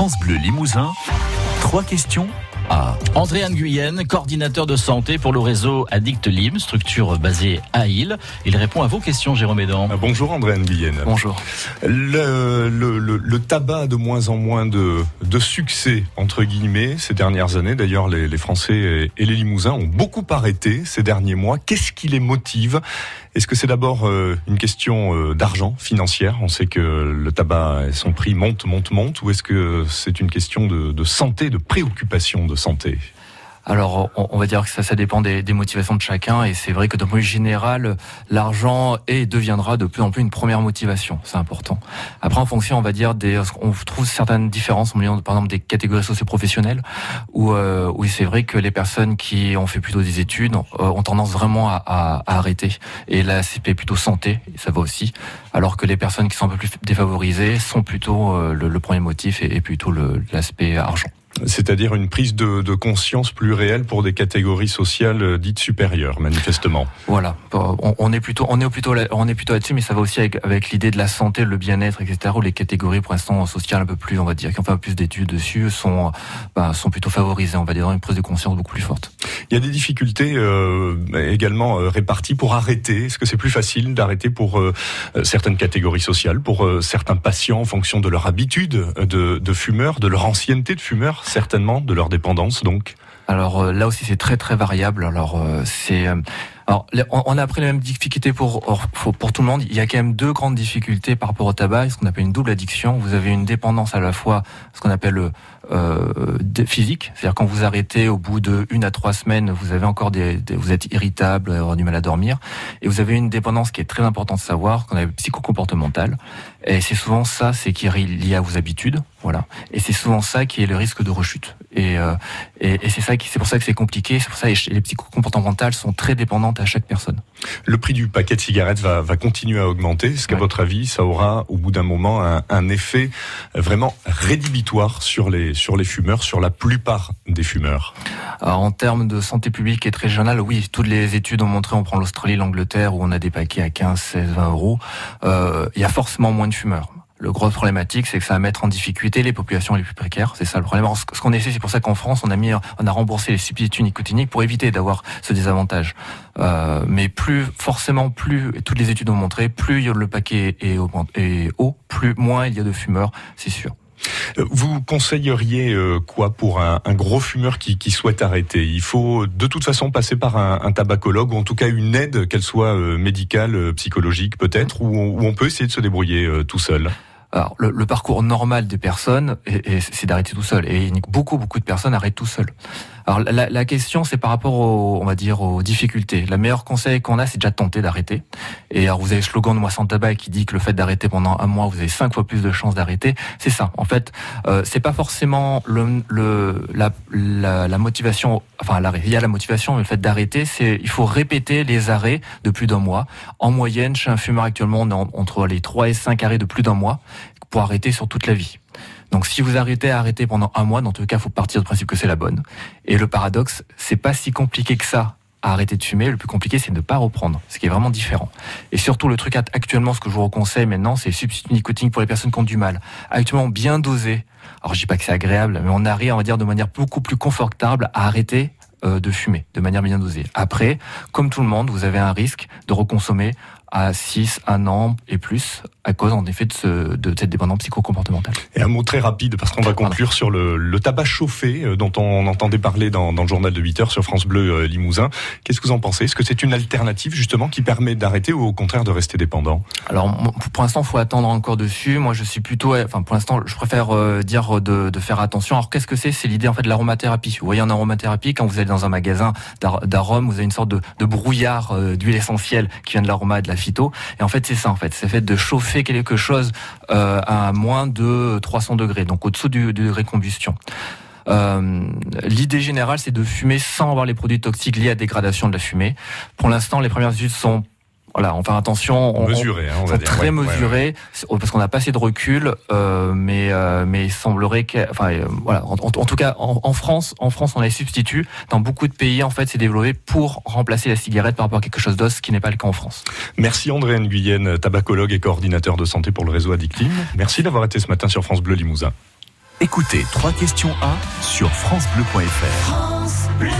France Bleu Limousin, trois questions à André Guyenne, coordinateur de santé pour le réseau Addict Lim, structure basée à Île. Il répond à vos questions, Jérôme Edan. Ah, bonjour André Guyenne. Bonjour. Le, le, le, le, tabac a de moins en moins de, de, succès, entre guillemets, ces dernières années. D'ailleurs, les, les, Français et les Limousins ont beaucoup arrêté ces derniers mois. Qu'est-ce qui les motive? Est-ce que c'est d'abord euh, une question euh, d'argent, financière? On sait que le tabac, son prix monte, monte, monte. Ou est-ce que c'est une question de, de santé, de préoccupation de alors, on, va dire que ça, ça dépend des, motivations de chacun, et c'est vrai que d'un point de vue général, l'argent est deviendra de plus en plus une première motivation. C'est important. Après, en fonction, on va dire des, on trouve certaines différences, par exemple des catégories socio-professionnelles, où, euh, où c'est vrai que les personnes qui ont fait plutôt des études euh, ont tendance vraiment à, arrêter, et la CP plutôt santé, ça va aussi, alors que les personnes qui sont un peu plus défavorisées sont plutôt euh, le, premier motif et plutôt l'aspect argent. C'est-à-dire une prise de, de, conscience plus réelle pour des catégories sociales euh, dites supérieures, manifestement. Voilà, on, on est plutôt, on est plutôt, on est plutôt là-dessus, mais ça va aussi avec, avec l'idée de la santé, le bien-être, etc. Où les catégories, pour l'instant, sociales un peu plus, on va dire, qui ont fait un peu plus d'études dessus, sont, bah, sont plutôt favorisées, on va dire, dans une prise de conscience beaucoup plus forte. Il y a des difficultés euh, également euh, réparties pour arrêter. Est-ce que c'est plus facile d'arrêter pour euh, certaines catégories sociales, pour euh, certains patients en fonction de leur habitude de, de fumeur, de leur ancienneté de fumeur certainement de leur dépendance donc alors euh, là aussi c'est très très variable. Alors euh, c'est euh, alors on a pris les mêmes difficultés pour, pour pour tout le monde. Il y a quand même deux grandes difficultés par rapport au tabac, ce qu'on appelle une double addiction. Vous avez une dépendance à la fois ce qu'on appelle euh, physique, c'est-à-dire quand vous arrêtez au bout de une à trois semaines, vous avez encore des, des vous êtes irritable, avoir du mal à dormir, et vous avez une dépendance qui est très importante de savoir, qu'on appelle psychocomportementale. Et c'est souvent ça, c'est qui est lié à vos habitudes, voilà. Et c'est souvent ça qui est le risque de rechute. Et, euh, et, et c'est ça qui, c'est pour ça que c'est compliqué. C'est pour ça que les psychocomportementales sont très dépendantes à chaque personne. Le prix du paquet de cigarettes va, va continuer à augmenter. Est-ce qu'à ouais. votre avis, ça aura au bout d'un moment un, un, effet vraiment rédhibitoire sur les sur les fumeurs, sur la plupart des fumeurs? Alors, En termes de santé publique et régionale, oui, toutes les études ont montré. On prend l'Australie, l'Angleterre, où on a des paquets à 15, 16, 20 euros. Euh, il y a forcément moins de fumeurs. Le gros problématique, c'est que ça va mettre en difficulté les populations les plus précaires. C'est ça le problème. ce qu'on essaie, c'est pour ça qu'en France, on a remboursé les substituts nicotiniques pour éviter d'avoir ce désavantage. Euh, mais plus, forcément, plus, toutes les études ont montré, plus le paquet est haut, plus moins il y a de fumeurs, c'est sûr. Vous conseilleriez quoi pour un, gros fumeur qui, souhaite arrêter? Il faut de toute façon passer par un, un tabacologue ou en tout cas une aide, qu'elle soit médicale, psychologique peut-être, ou, on peut essayer de se débrouiller tout seul alors, le, parcours normal des personnes, c'est d'arrêter tout seul. Et beaucoup, beaucoup de personnes arrêtent tout seul. Alors, la, la question, c'est par rapport aux, on va dire, aux difficultés. Le meilleur conseil qu'on a, c'est déjà de tenter d'arrêter. Et alors, vous avez le slogan de Moi sans tabac qui dit que le fait d'arrêter pendant un mois, vous avez cinq fois plus de chances d'arrêter. C'est ça. En fait, euh, c'est pas forcément le, le la, la, la, motivation, enfin, l'arrêt. Il y a la motivation, mais le fait d'arrêter, c'est, il faut répéter les arrêts de plus d'un mois. En moyenne, chez un fumeur actuellement, on est entre les 3 et 5 arrêts de plus d'un mois pour arrêter sur toute la vie. Donc si vous arrêtez à arrêter pendant un mois, dans tout cas, faut partir du principe que c'est la bonne. Et le paradoxe, c'est pas si compliqué que ça à arrêter de fumer. Le plus compliqué, c'est de ne pas reprendre, ce qui est vraiment différent. Et surtout, le truc actuellement, ce que je vous conseille maintenant, c'est substitut nicotinique pour les personnes qui ont du mal. Actuellement, bien dosé. Alors, je dis pas que c'est agréable, mais on arrive, on va dire, de manière beaucoup plus confortable à arrêter euh, de fumer de manière bien dosée. Après, comme tout le monde, vous avez un risque de reconsommer à 6, 1 an et plus à cause en effet de, ce, de cette dépendance psychocomportementale. Et un mot très rapide parce qu'on va conclure sur le, le, tabac chauffé euh, dont on entendait parler dans, dans, le journal de 8 heures sur France Bleu euh, Limousin. Qu'est-ce que vous en pensez? Est-ce que c'est une alternative justement qui permet d'arrêter ou au contraire de rester dépendant? Alors pour l'instant, il faut attendre encore dessus. Moi, je suis plutôt, enfin pour l'instant, je préfère euh, dire de, de, faire attention. Alors qu'est-ce que c'est? C'est l'idée en fait de l'aromathérapie. Vous voyez en aromathérapie, quand vous allez dans un magasin d'arômes, vous avez une sorte de, de brouillard euh, d'huile essentielle qui vient de l'aroma et de la phyto. Et en fait, c'est ça en fait, c'est fait de chauffer quelque chose euh, à moins de 300 degrés, donc au-dessous du, du degré de combustion. Euh, L'idée générale, c'est de fumer sans avoir les produits toxiques liés à la dégradation de la fumée. Pour l'instant, les premières études sont voilà, on fait attention. On, mesuré, hein, on va dire. Très ouais, mesuré, ouais, parce qu'on n'a pas assez de recul, euh, mais euh, mais il semblerait que, enfin euh, voilà, en, en, tout cas en, en, France, en France, on a les substituts. Dans beaucoup de pays, en fait, c'est développé pour remplacer la cigarette par rapport à quelque chose d'autre, ce qui n'est pas le cas en France. Merci André Nguyen, tabacologue et coordinateur de santé pour le réseau Addictime. Merci d'avoir été ce matin sur France Bleu Limousin. Écoutez trois questions à sur francebleu.fr. France Bleu.